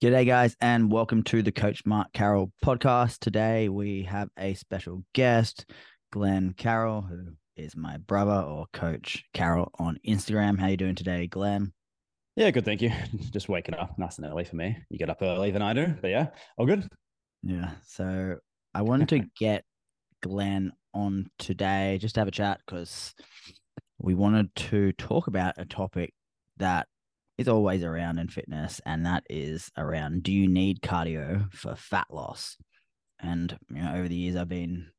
G'day, guys, and welcome to the Coach Mark Carroll podcast. Today we have a special guest, Glen Carroll, who is my brother or Coach Carroll on Instagram. How are you doing today, Glen? Yeah, good. Thank you. Just waking up nice and early for me. You get up early than I do, but yeah, all good. Yeah. So I wanted to get Glen on today just to have a chat because we wanted to talk about a topic that is always around in fitness, and that is around do you need cardio for fat loss? And you know, over the years, I've been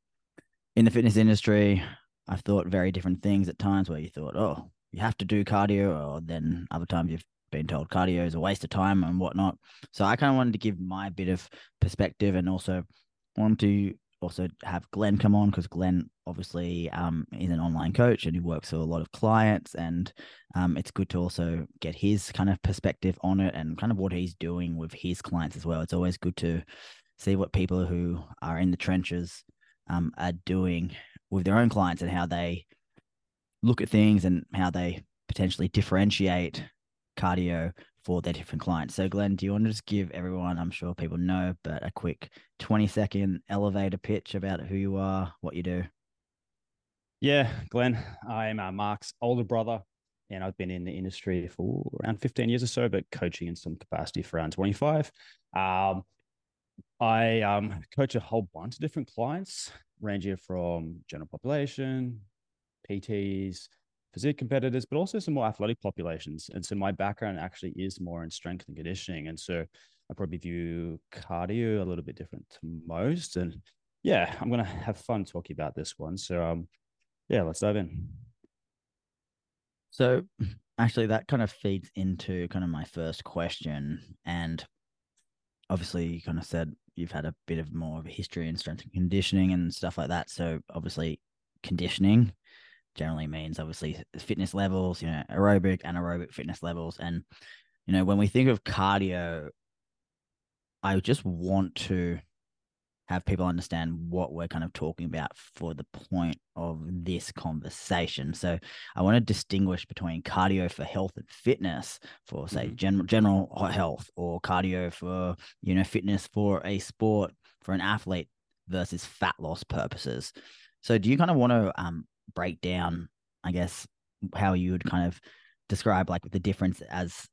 in the fitness industry. I've thought very different things at times where you thought, oh, you have to do cardio, or then other times you've been told cardio is a waste of time and whatnot. So I kind of wanted to give my bit of perspective and also want to also have Glen come on because Glen obviously um, is an online coach and he works with a lot of clients, and um, it's good to also get his kind of perspective on it and kind of what he's doing with his clients as well. It's always good to see what people who are in the trenches um, are doing with their own clients and how they look at things and how they potentially differentiate cardio for their different clients. So, Glen, do you want to just give everyone, I'm sure people know, but a quick 20 second elevator pitch about who you are, what you do? Yeah, Glen, I'm uh, Mark's older brother, and I've been in the industry for around 15 years or so, but coaching in some capacity for around 25. Um, I um, coach a whole bunch of different clients, ranging from general population, PTs, physique competitors, but also some more athletic populations. And so my background actually is more in strength and conditioning. And so I probably view cardio a little bit different to most. And yeah, I'm gonna have fun talking about this one. So um yeah, let's dive in. So actually that kind of feeds into kind of my first question. And obviously you kind of said you've had a bit of more of a history in strength and conditioning and stuff like that. So obviously conditioning generally means obviously fitness levels, you know, aerobic, anaerobic fitness levels. And, you know, when we think of cardio, I just want to have people understand what we're kind of talking about for the point of this conversation. So I want to distinguish between cardio for health and fitness for say mm-hmm. general general health or cardio for you know fitness for a sport for an athlete versus fat loss purposes. So do you kind of want to um, break down, I guess, how you would kind of describe like the difference as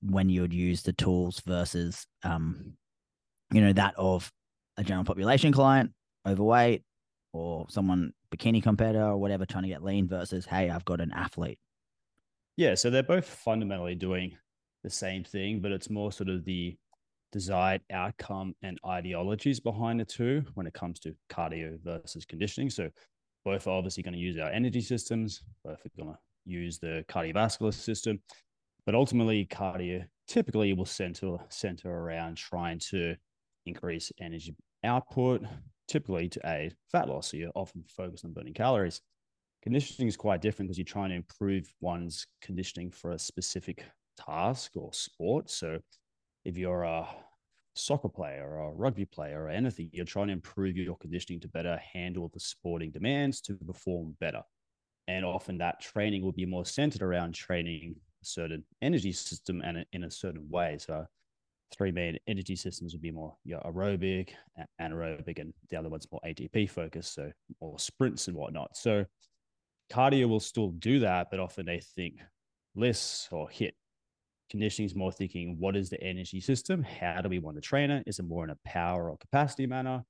when you would use the tools versus, um, you know, that of a general population client, overweight, or someone bikini competitor or whatever trying to get lean versus, hey, I've got an athlete. Yeah, so they're both fundamentally doing the same thing, but it's more sort of the desired outcome and ideologies behind the two when it comes to cardio versus conditioning. So both are obviously going to use our energy systems, both are going to use the cardiovascular system, but ultimately cardio typically will center center around trying to increase energy output, typically to aid fat loss. So you're often focused on burning calories. Conditioning is quite different because you're trying to improve one's conditioning for a specific task or sport. So if you're a soccer player or a rugby player or anything, you're trying to improve your conditioning to better handle the sporting demands to perform better. And often that training will be more centered around training a certain energy system and in a certain way. So three main energy systems would be more your aerobic, anaerobic, and the other one's more ATP focused, so more sprints and whatnot. So cardio will still do that, but often they think less or HIIT Conditioning is more thinking, what is the energy system? How do we want to train it? Is it more in a power or capacity manner?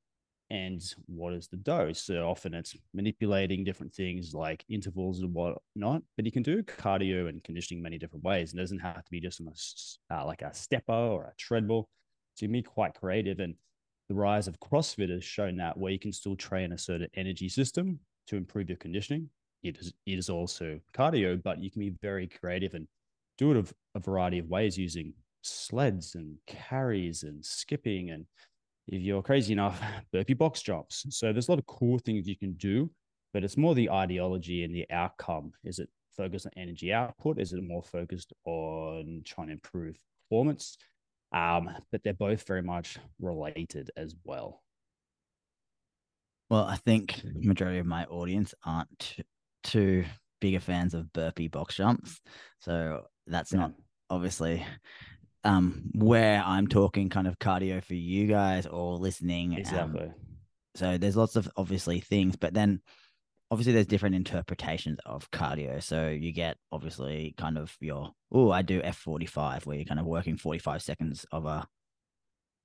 And what is the dose? So often it's manipulating different things like intervals and whatnot, but you can do cardio and conditioning many different ways. It doesn't have to be just a, uh, like a stepper or a treadmill. So you can be quite creative. And the rise of CrossFit has shown that where you can still train a certain energy system to improve your conditioning. It is, it is also cardio, but you can be very creative and do it of a variety of ways using sleds and carries and skipping and if you're crazy enough burpee box jumps so there's a lot of cool things you can do but it's more the ideology and the outcome. Is it focused on energy output? Is it more focused on trying to improve performance? Um, but they're both very much related as well. Well i think majority of my audience aren't too bigger fans of burpee box jumps. So that's yeah. not obviously um where I'm talking kind of cardio for you guys or listening. um, Exactly. so there's lots of obviously things, but then obviously there's different interpretations of cardio. So you get obviously kind of your oh, I do F45 where you're kind of working 45 seconds of a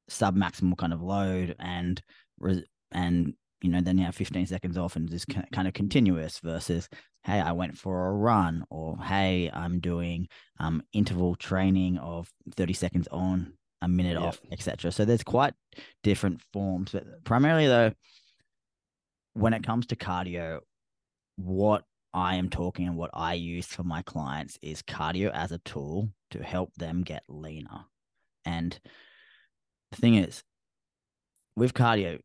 sub maximal kind of load and res- and you know then you have 15 seconds off and just kind of continuous versus hey i went for a run or hey i'm doing um interval training of 30 seconds on a minute Yeah. off etc so there's quite different forms but primarily though when it comes to cardio what i am talking and what i use for my clients is cardio as a tool to help them get leaner and the thing is with cardio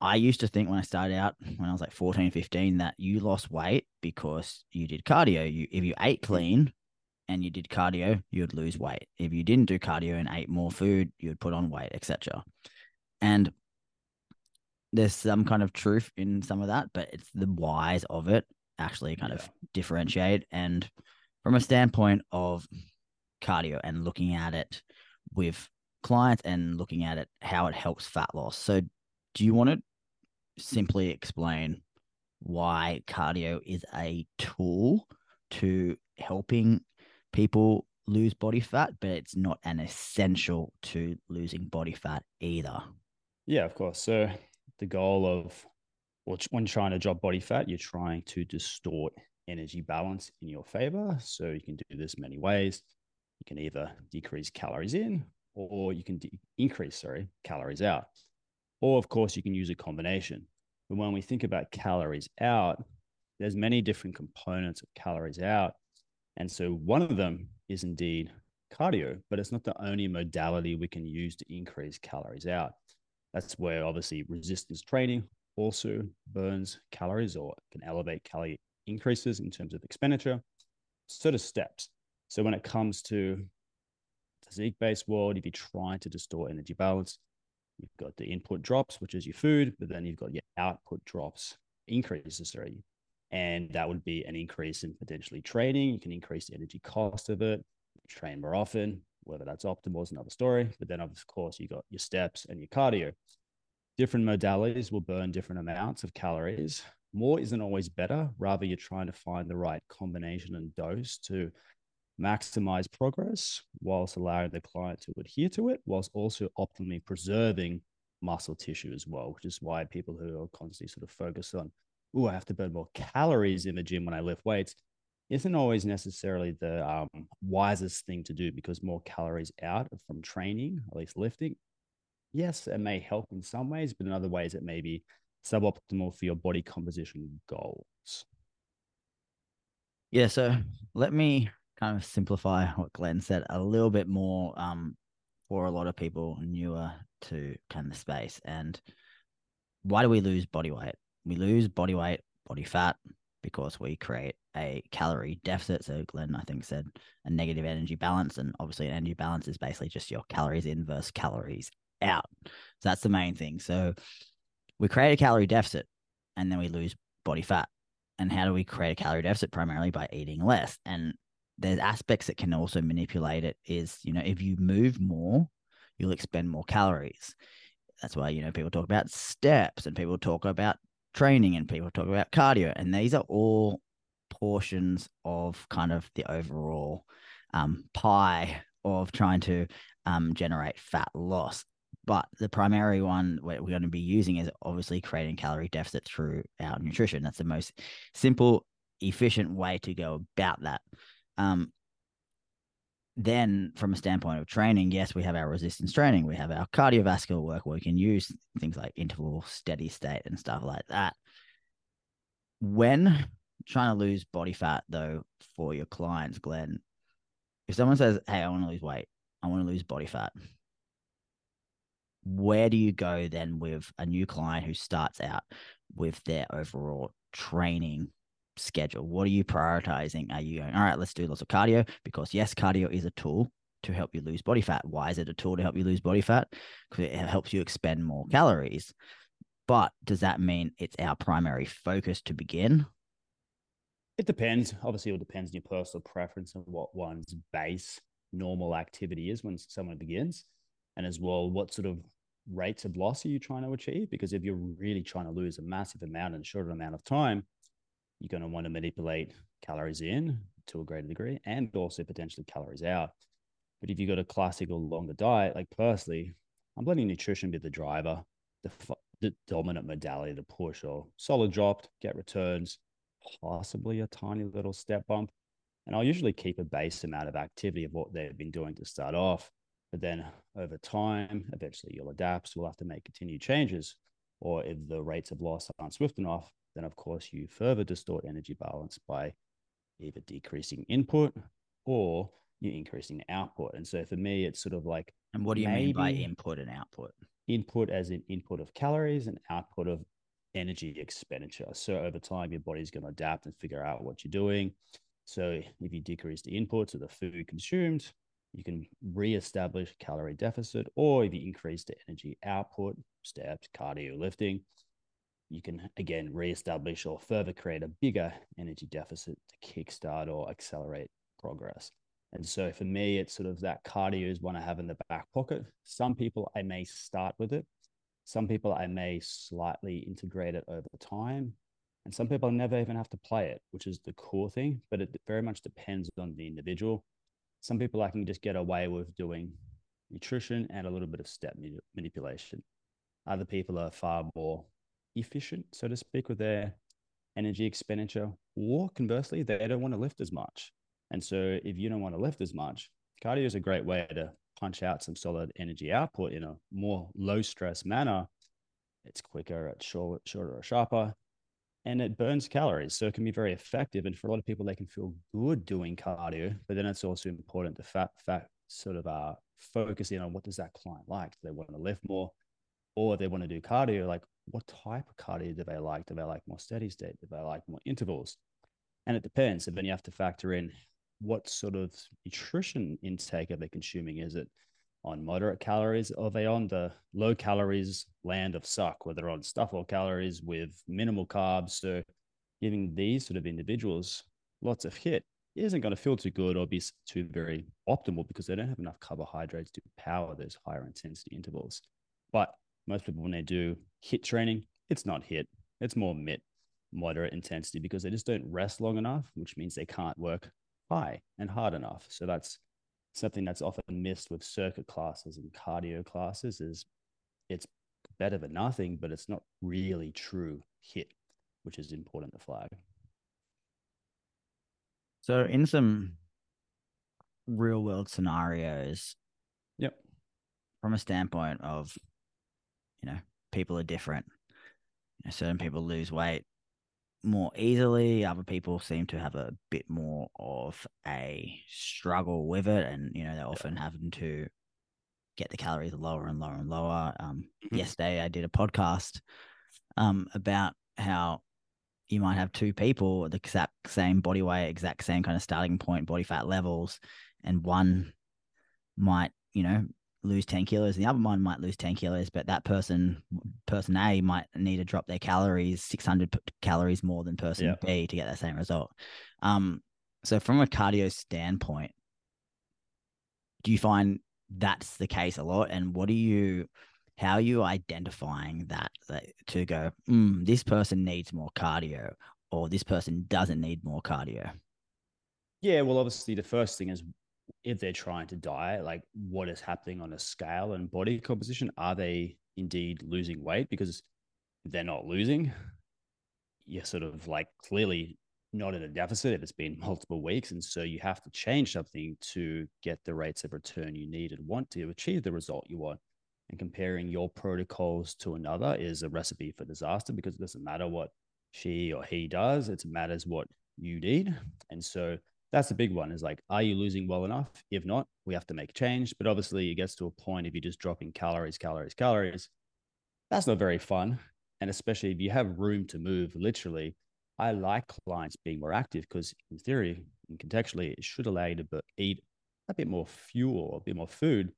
I used to think when I started out when I was like 14, 15 that you lost weight because you did cardio. You if you ate mm. clean and you did cardio, you'd lose weight. If you didn't do cardio and ate more food, you'd put on weight, etc. And there's some kind of truth in some of that, but it's the whys of it actually kind of differentiate. And from a standpoint of cardio and looking at it with clients and looking at it how it helps fat loss. So do you want to simply explain why cardio is a tool to helping people lose body fat, but it's not an essential to losing body fat either. Yeah, of course. So the goal of when trying to drop body fat, you're trying to distort energy balance in your favor. So you can do this many ways. You can either decrease calories in, or you can de- increase, sorry, calories out. Or of course, you can use a combination. But when we think about calories out, there's many different components of calories out. And so one of them is indeed cardio, but it's not the only modality we can use to increase calories out. That's where obviously resistance training also burns calories or can elevate calorie increases in terms of expenditure. Sort of steps. So when it comes to physique-based world, if you're trying to distort energy balance, you've got the input drops, which is your food, but then you've got your output drops increases, sorry. And that would be an increase in potentially training. You can increase the energy cost of it, train more often, whether that's optimal is another story. But then, of course, you got your steps and your cardio. Different modalities will burn different amounts of calories. More isn't always better. Rather, you're trying to find the right combination and dose to maximize progress whilst allowing the client to adhere to it, whilst also optimally preserving muscle tissue as well, which is why people who are constantly sort of focused on, oh, I have to burn more calories in the gym when I lift weights, isn't always necessarily the um, wisest thing to do because more calories out from training, at least lifting, yes, it may help in some ways, but in other ways, it may be suboptimal for your body composition goals. Yeah, so let me kind of simplify what Glen said a little bit more um, for a lot of people newer to kind of the space. And why do we lose body weight? We lose body weight, body fat, because we create a calorie deficit. So Glen, I think, said a negative energy balance. And obviously an energy balance is basically just your calories in versus calories out. So that's the main thing. So we create a calorie deficit and then we lose body fat. And how do we create a calorie deficit? Primarily by eating less. And there's aspects that can also manipulate it is, you know, if you move more, you'll expend more calories. That's why, you know, people talk about steps and people talk about training and people talk about cardio. And these are all portions of kind of the overall um, pie of trying to um, generate fat loss. But the primary one we're going to be using is obviously creating calorie deficit through our nutrition. That's the most simple, efficient way to go about that. Um, then, from a standpoint of training, yes, we have our resistance training, we have our cardiovascular work where we can use things like interval, steady state, and stuff like that. When trying to lose body fat, though, for your clients, Glen, if someone says, Hey, I want to lose weight, I want to lose body fat, where do you go then with a new client who starts out with their overall training schedule? What are you prioritizing? Are you going, all right, let's do lots of cardio? Because yes, cardio is a tool to help you lose body fat. Why is it a tool to help you lose body fat? Because it helps you expend more calories. But does that mean it's our primary focus to begin? It depends. Obviously, it depends on your personal preference and what one's base normal activity is when someone begins, and as well what sort of rates of loss are you trying to achieve? Because if you're really trying to lose a massive amount in a short amount of time, you're going to want to manipulate calories in to a greater degree and also potentially calories out. But if you've got a classical longer diet, like personally, I'm letting nutrition be the driver, the, the dominant modality to push or solid dropped, get returns, possibly a tiny little step bump. And I'll usually keep a base amount of activity of what they've been doing to start off. But then over time, eventually you'll adapt. So we'll have to make continued changes. Or if the rates of loss aren't swift enough, then of course you further distort energy balance by either decreasing input or you're increasing output. And so for me, it's sort of like. And what do you mean by input and output? Input as in input of calories and output of energy expenditure. So over time, your body's going to adapt and figure out what you're doing. So if you decrease the inputs of the food consumed, you can re-establish calorie deficit, or if you increase the energy output, steps, cardio, lifting, you can again re-establish or further create a bigger energy deficit to kickstart or accelerate progress. And so for me, it's sort of that cardio is one I have in the back pocket. Some people I may start with it. Some people I may slightly integrate it over time. And some people never even have to play it, which is the cool thing, but it very much depends on the individual. Some people I can just get away with doing nutrition and a little bit of step manipulation. Other people are far more efficient, so to speak, with their energy expenditure, or conversely, they don't want to lift as much. And so, if you don't want to lift as much, cardio is a great way to punch out some solid energy output in a more low stress manner. It's quicker, it's short, shorter or sharper, and it burns calories. So it can be very effective. And for a lot of people, they can feel good doing cardio, but then it's also important to fat, fat sort of uh, focus in on what does that client like? Do they want to lift more? Or they want to do cardio, like what type of cardio do they like? Do they like more steady state? Do they like more intervals? And it depends. And then you have to factor in what sort of nutrition intake are they consuming? Is it on moderate calories or are they on the low calories land of suck, where they're on stuff or calories with minimal carbs? So giving these sort of individuals lots of HIIT isn't going to feel too good or be too very optimal because they don't have enough carbohydrates to power those higher intensity intervals. But most people, when they do HIIT training, it's not HIIT. it's more MIT, moderate intensity, because they just don't rest long enough, which means they can't work high and hard enough. So that's something that's often missed with circuit classes and cardio classes is it's better than nothing, but it's not really true HIIT, which is important to flag. So in some real world scenarios, yep, from a standpoint of, you know, people are different. You know, certain people lose weight more easily. Other people seem to have a bit more of a struggle with it, and you know they're often having to get the calories lower and lower and lower. Um, mm-hmm. Yesterday, I did a podcast um, about how you might have two people the exact same body weight, exact same kind of starting point, body fat levels, and one might you know lose 10 kilos. And the other one might lose 10 kilos but that person person a might need to drop their calories 600 calories more than person yeah. b to get that same result. Um so from a cardio standpoint do you find that's the case a lot? And what do you how are you identifying that, that to go mm, this person needs more cardio or this person doesn't need more cardio? Yeah well obviously the first thing is if they're trying to diet, like what is happening on a scale and body composition? Are they indeed losing weight? Because they're not losing, you're sort of like clearly not in a deficit if it's been multiple weeks. And so you have to change something to get the rates of return you need and want to achieve the result you want. And comparing your protocols to another is a recipe for disaster because it doesn't matter what she or he does, it matters what you need. And so that's the big one is like, are you losing well enough? If not, we have to make change. But obviously, it gets to a point if you're just dropping calories, calories, calories, that's not very fun. And especially if you have room to move, literally, I like clients being more active because, in theory and contextually, it should allow you to eat a bit more fuel, a bit more food.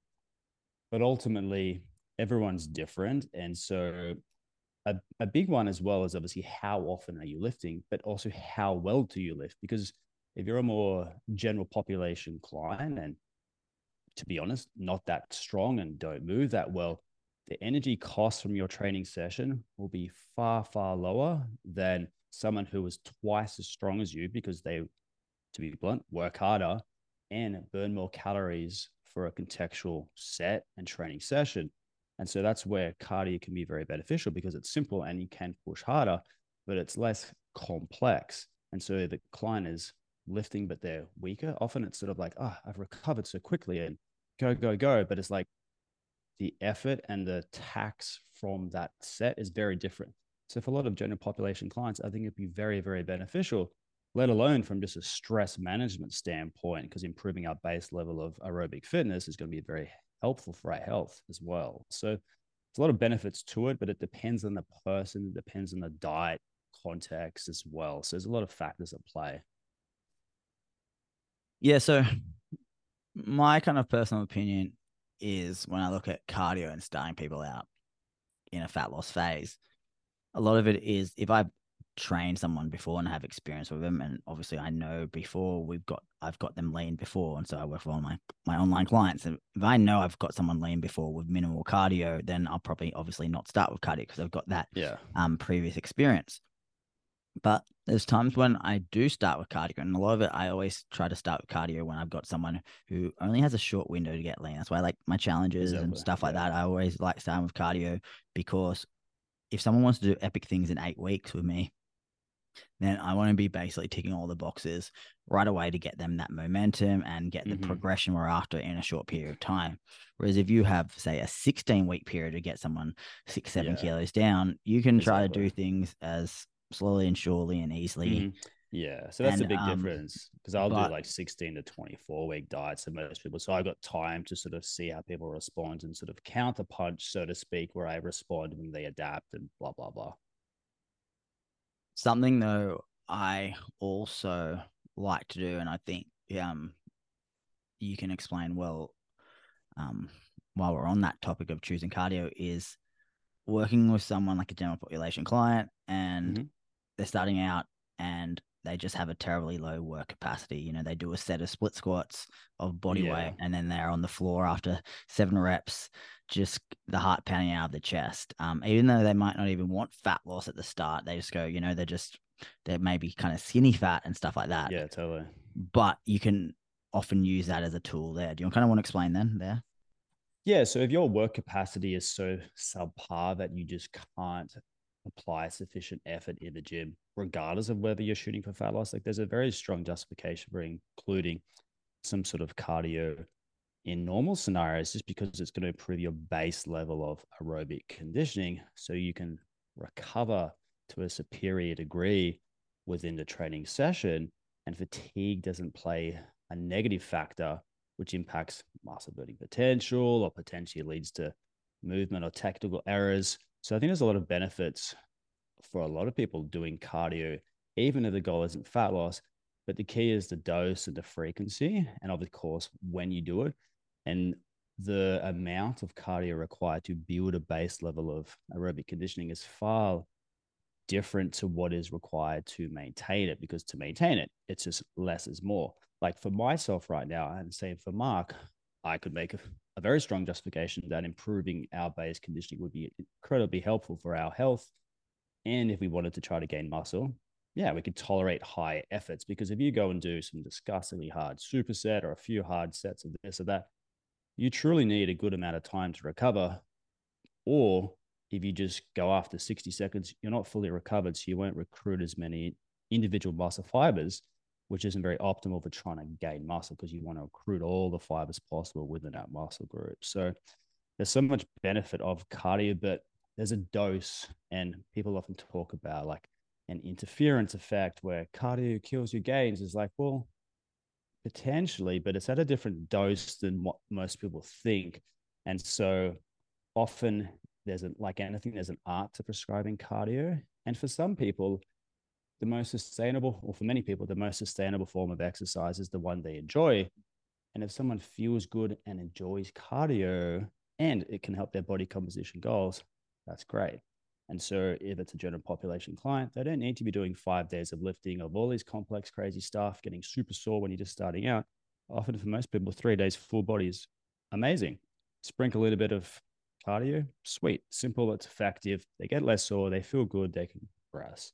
But ultimately, everyone's different. And so, a, a big one as well is obviously how often are you lifting, but also how well do you lift? Because if you're a more general population client and to be honest, not that strong and don't move that well, the energy cost from your training session will be far, far lower than someone who is twice as strong as you because they, to be blunt, work harder and burn more calories for a contextual set and training session. And so that's where cardio can be very beneficial because it's simple and you can push harder, but it's less complex. And so the client is lifting, but they're weaker. Often it's sort of like, oh, I've recovered so quickly and go, go, go. But it's like the effort and the tax from that set is very different. So for a lot of general population clients, I think it'd be very, very beneficial, let alone from just a stress management standpoint, because improving our base level of aerobic fitness is going to be very helpful for our health as well. So there's a lot of benefits to it, but it depends on the person, it depends on the diet context as well. So there's a lot of factors at play. Yeah. So my kind of personal opinion is when I look at cardio and starting people out in a fat loss phase, a lot of it is if I train someone before and have experience with them, and obviously I know before we've got I've got them lean before, and so I work with all my my online clients. And if I know I've got someone lean before with minimal cardio, then I'll probably obviously not start with cardio because I've got that yeah um previous experience. But there's times when I do start with cardio, and a lot of it I always try to start with cardio when I've got someone who only has a short window to get lean. That's why I like my challenges exactly. and stuff like yeah. that. I always like starting with cardio because if someone wants to do epic things in eight weeks with me, then I want to be basically ticking all the boxes right away to get them that momentum and get the mm-hmm. progression we're after in a short period of time. Whereas if you have, say, a 16 week period to get someone six, seven yeah. kilos down, you can exactly. try to do things as slowly and surely and easily. Mm-hmm. Yeah, so that's and, a big um, difference because I'll but, do like 16 to 24 week diets for most people. So I've got time to sort of see how people respond and sort of counter punch, so to speak, where I respond when they adapt and blah, blah, blah. Something though, I also like to do, and I think um, you can explain well um, while we're on that topic of choosing cardio is working with someone like a general population client and mm-hmm. They're starting out and they just have a terribly low work capacity. You know, they do a set of split squats of body yeah. weight and then they're on the floor after seven reps, just the heart pounding out of the chest. Um, even though they might not even want fat loss at the start, they just go, you know, they're just, they're maybe kind of skinny fat and stuff like that. Yeah, totally. But you can often use that as a tool there. Do you kind of want to explain then there? Yeah. So if your work capacity is so subpar that you just can't apply sufficient effort in the gym, regardless of whether you're shooting for fat loss. Like there's a very strong justification for including some sort of cardio in normal scenarios just because it's going to improve your base level of aerobic conditioning so you can recover to a superior degree within the training session and fatigue doesn't play a negative factor which impacts muscle building potential or potentially leads to movement or technical errors so I think there's a lot of benefits for a lot of people doing cardio, even if the goal isn't fat loss. But the key is the dose and the frequency, and of course, when you do it, and the amount of cardio required to build a base level of aerobic conditioning is far different to what is required to maintain it. Because to maintain it, it's just less is more. Like for myself right now, and same for Mark, I could make a, a very strong justification that improving our base conditioning would be incredibly helpful for our health. And if we wanted to try to gain muscle, yeah, we could tolerate high efforts because if you go and do some disgustingly hard superset or a few hard sets of this or that, you truly need a good amount of time to recover. Or if you just go after 60 seconds, you're not fully recovered. So you won't recruit as many individual muscle fibers which isn't very optimal for trying to gain muscle because you want to recruit all the fibers possible within that muscle group. So there's so much benefit of cardio, but there's a dose, and people often talk about like an interference effect where cardio kills your gains. Is like, well, potentially, but it's at a different dose than what most people think. And so often there's a, like anything, there's an art to prescribing cardio. And for some people, the most sustainable, or for many people, the most sustainable form of exercise is the one they enjoy. And if someone feels good and enjoys cardio and it can help their body composition goals, that's great. And so if it's a general population client, they don't need to be doing five days of lifting of all these complex, crazy stuff, getting super sore when you're just starting out. Often for most people, three days full body is amazing. Sprinkle a little bit of cardio, sweet, simple, it's effective. They get less sore, they feel good, they can progress.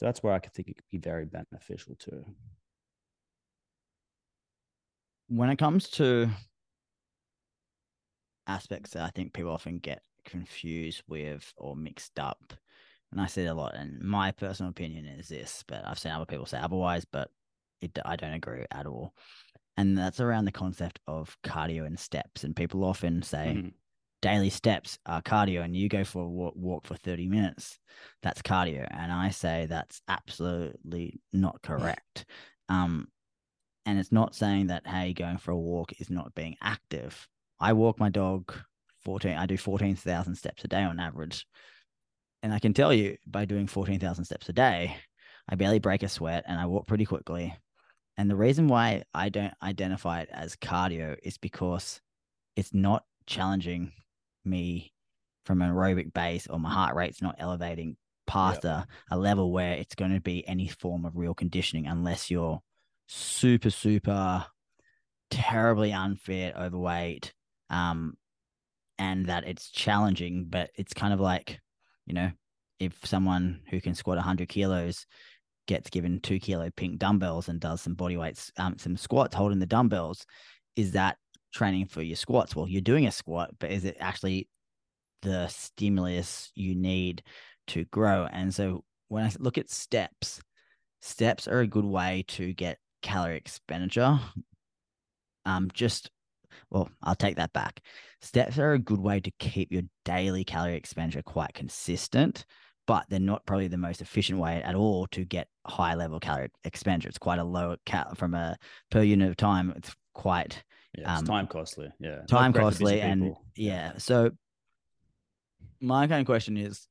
So that's where I could think it could be very beneficial too. When it comes to aspects that I think people often get confused with or mixed up, and I see it a lot, and my personal opinion is this, but I've seen other people say otherwise, but it, I don't agree at all. And that's around the concept of cardio and steps. And people often say, mm-hmm daily steps are cardio and you go for a walk, walk, for 30 minutes that's cardio. And i say that's absolutely not correct. Um and it's not saying that hey going for a walk is not being active. I walk my dog 14 i do 14,000 steps a day on average. And i can tell you by doing 14,000 steps a day i barely break a sweat and i walk pretty quickly. And the reason why i don't identify it as cardio is because it's not challenging me from an aerobic base or my heart rate's not elevating past yep. a, a level where it's going to be any form of real conditioning unless you're super super terribly unfit overweight um and that it's challenging but it's kind of like you know if someone who can squat 100 kilos gets given two kilo pink dumbbells and does some body weights um some squats holding the dumbbells is that training for your squats. Well, you're doing a squat, but is it actually the stimulus you need to grow? And so when I look at steps, steps are a good way to get calorie expenditure. Um, just well, I'll take that back. Steps are a good way to keep your daily calorie expenditure quite consistent, but they're not probably the most efficient way at all to get high level calorie expenditure. It's quite a low cal from a per unit of time. It's quite yeah, um, time costly. Yeah. Time costly. And yeah. So my kind of question is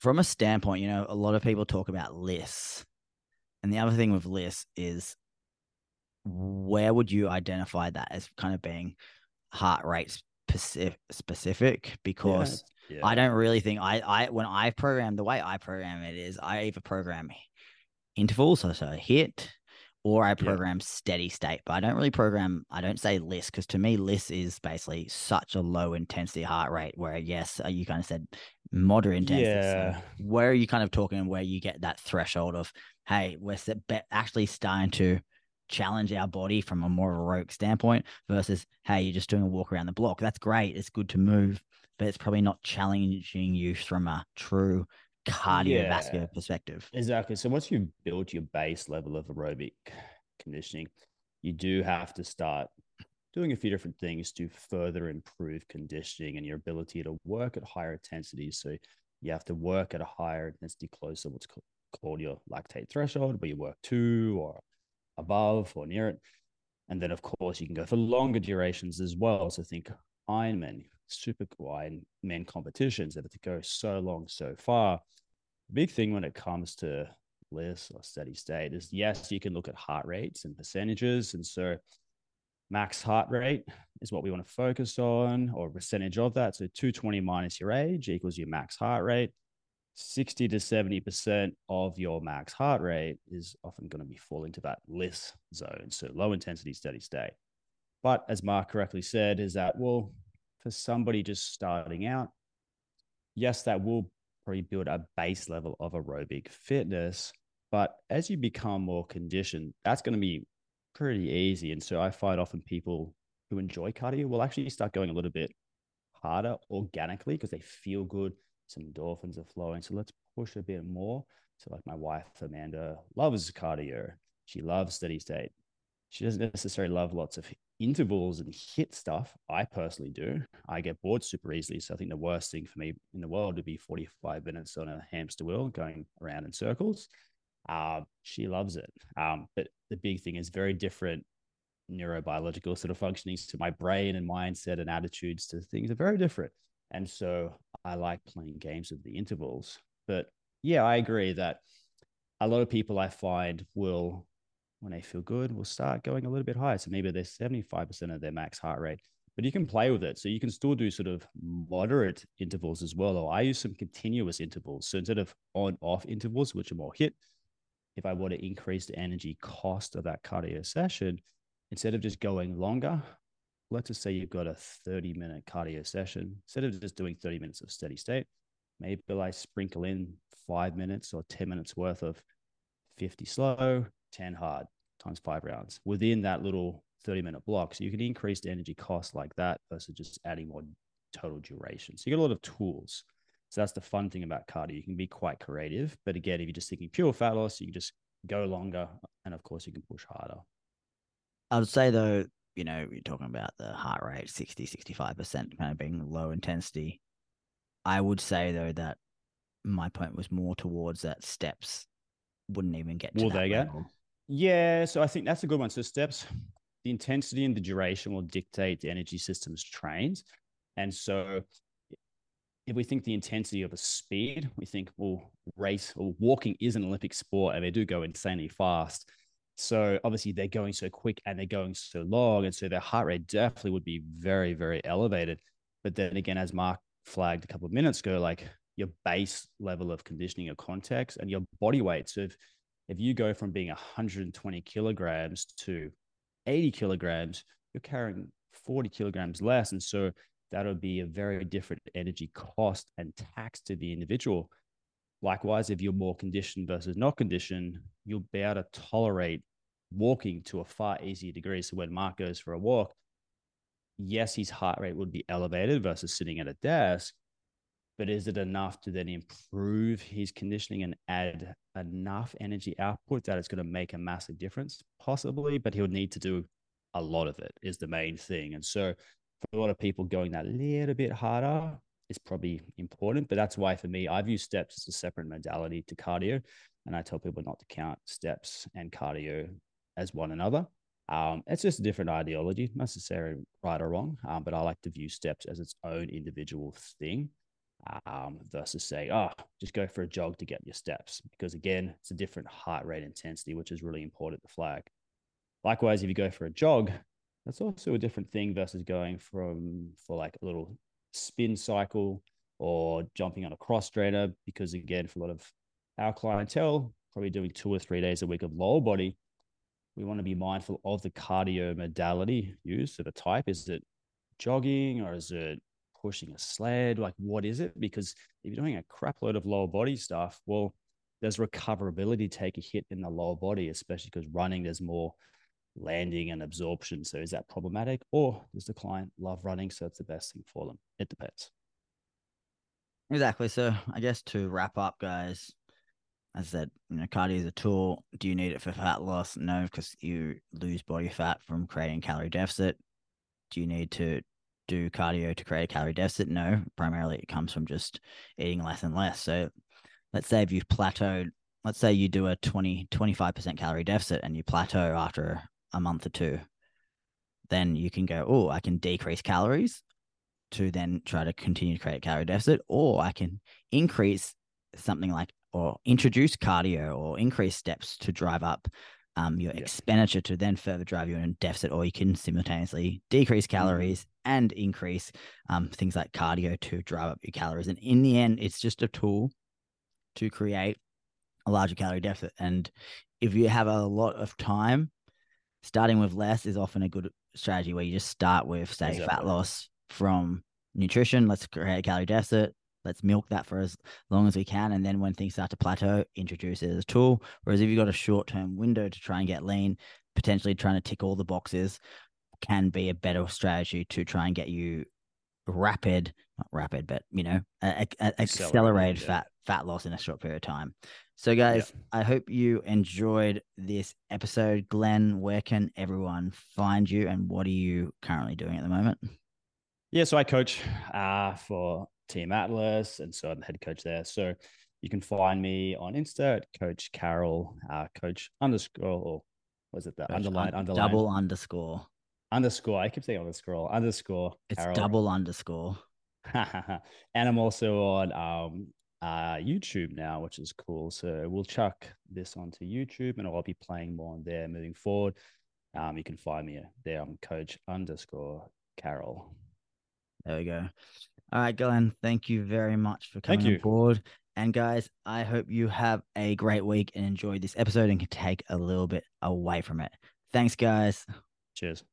from a standpoint, you know, a lot of people talk about lists. And the other thing with lists is where would you identify that as kind of being heart rate specific? Because yeah, yeah. I don't really think I, I, when I program the way I program it is I either program intervals, so, so HIIT, or I program yeah. steady state. But I don't really program, I don't say LISS because to me, LISS is basically such a low intensity heart rate where, yes, uh, you kind of said moderate intensity. Yeah. So where are you kind of talking where you get that threshold of, hey, we're actually starting to challenge our body from a more aerobic standpoint versus, hey, you're just doing a walk around the block. That's great. It's good to move, but it's probably not challenging you from a true cardiovascular yeah, perspective. Exactly. So once you build your base level of aerobic conditioning, you do have to start doing a few different things to further improve conditioning and your ability to work at higher intensities. So you have to work at a higher intensity close to what's called your lactate threshold, where you work two or above or near it. And then, of course, you can go for longer durations as well. So think Ironman, super wide men competitions that to go so long, so far. big thing when it comes to LISS or steady state is yes, you can look at heart rates and percentages. And so max heart rate is what we want to focus on, or percentage of that. So 220 minus your age equals your max heart rate. 60 to 70% of your max heart rate is often going to be falling to that LISS zone. So low intensity, steady state. But as Mark correctly said, is that, well, for somebody just starting out, yes, that will probably build a base level of aerobic fitness. But as you become more conditioned, that's going to be pretty easy. And so I find often people who enjoy cardio will actually start going a little bit harder organically because they feel good. Some endorphins are flowing. So let's push a bit more. So, like my wife, Amanda, loves cardio. She loves steady state. She doesn't necessarily love lots of intervals and HIIT stuff. I personally do. I get bored super easily. So I think the worst thing for me in the world would be 45 minutes on a hamster wheel going around in circles. Uh, she loves it. Um, but the big thing is very different neurobiological sort of functionings to my brain and mindset and attitudes to things are very different. And so I like playing games with the intervals. But yeah, I agree that a lot of people I find will when they feel good, we'll start going a little bit higher. So maybe they're 75% of their max heart rate, but you can play with it. So you can still do sort of moderate intervals as well. Or I use some continuous intervals. So instead of on off intervals, which are more HIIT, if I want to increase the energy cost of that cardio session, instead of just going longer, let's just say you've got a 30 minute cardio session. Instead of just doing 30 minutes of steady state, maybe I sprinkle in five minutes or 10 minutes worth of 50 slow, 10 hard times five rounds within that little 30 minute block. So you can increase the energy cost like that versus just adding more total duration. So you get a lot of tools. So that's the fun thing about cardio. You can be quite creative. But again, if you're just thinking pure fat loss, you can just go longer. And of course, you can push harder. I would say, though, you know, you're talking about the heart rate 60, 65% kind of being low intensity. I would say, though, that my point was more towards that steps wouldn't even get to Will that they get? Yeah. So I think that's a good one. So steps, the intensity and the duration will dictate the energy system's trains. And so if we think the intensity of a speed, we think, well, race or walking is an Olympic sport and they do go insanely fast. So obviously they're going so quick and they're going so long. And so their heart rate definitely would be very, very elevated. But then again, as Mark flagged a couple of minutes ago, like your base level of conditioning or context and your body weight. So if, if you go from being 120 kilograms to 80 kilograms, you're carrying 40 kilograms less. And so that'll be a very different energy cost and tax to the individual. Likewise, if you're more conditioned versus not conditioned, you'll be able to tolerate walking to a far easier degree. So when Mark goes for a walk, yes, his heart rate would be elevated versus sitting at a desk, but is it enough to then improve his conditioning and add enough energy output that it's going to make a massive difference? Possibly, but he'll need to do a lot of it, is the main thing. And so for a lot of people, going that little bit harder is probably important. But that's why for me, I view steps as a separate modality to cardio. And I tell people not to count steps and cardio as one another. Um, it's just a different ideology, necessarily right or wrong, um, but I like to view steps as its own individual thing um, versus say, oh, just go for a jog to get your steps. Because again, it's a different heart rate intensity, which is really important to flag. Likewise, if you go for a jog, that's also a different thing versus going from for like a little spin cycle or jumping on a cross trainer. Because again, for a lot of our clientele, probably doing two or three days a week of lower body, we want to be mindful of the cardio modality used. So the type is it jogging or is it pushing a sled? Like, what is it? Because if you're doing a crap load of lower body stuff, well, there's recoverability take a hit in the lower body, especially because running, there's more landing and absorption. So is that problematic? Or does the client love running? So it's the best thing for them? It depends. Exactly. So I guess to wrap up, guys, as I said, you know, cardio is a tool. Do you need it for fat loss? No, because you lose body fat from creating calorie deficit. Do you need to do cardio to create a calorie deficit? No, primarily it comes from just eating less and less. So let's say if you've plateaued, let's say you do a 20, 25% calorie deficit and you plateau after a month or two, then you can go, oh, I can decrease calories to then try to continue to create a calorie deficit, or I can increase something like or introduce cardio or increase steps to drive up um, your Yeah. expenditure to then further drive you in a deficit, or you can simultaneously decrease calories and increase um, things like cardio to drive up your calories. And in the end, it's just a tool to create a larger calorie deficit. And if you have a lot of time, starting with less is often a good strategy where you just start with, say, fat loss from nutrition. Let's create a calorie deficit. Let's milk that for as long as we can. And then when things start to plateau, introduce it as a tool. Whereas if you've got a short term window to try and get lean, potentially trying to tick all the boxes can be a better strategy to try and get you rapid, not rapid, but you know, a, a- a- Accelerated, yeah. fat fat loss in a short period of time. So, guys, I hope you enjoyed this episode. Glen, where can everyone find you, and what are you currently doing at the moment? Yeah, so I coach uh, for Team Atlas, and so I'm the head coach there. So you can find me on Insta at Coach Carroll, uh, Coach underscore, or was it the Coach, underline, un- underline, double underscore. underscore? I keep saying underscore, underscore. It's Carroll. double underscore. and I'm also on um, uh, YouTube now, which is cool. So we'll chuck this onto YouTube, and I'll be playing more on there moving forward. Um, you can find me there. I'm Coach underscore Carroll. There we go. All right, Glen, thank you very much for coming Thank you. on board. And guys, I hope you have a great week and enjoy this episode and can take a little bit away from it. Thanks, guys. Cheers.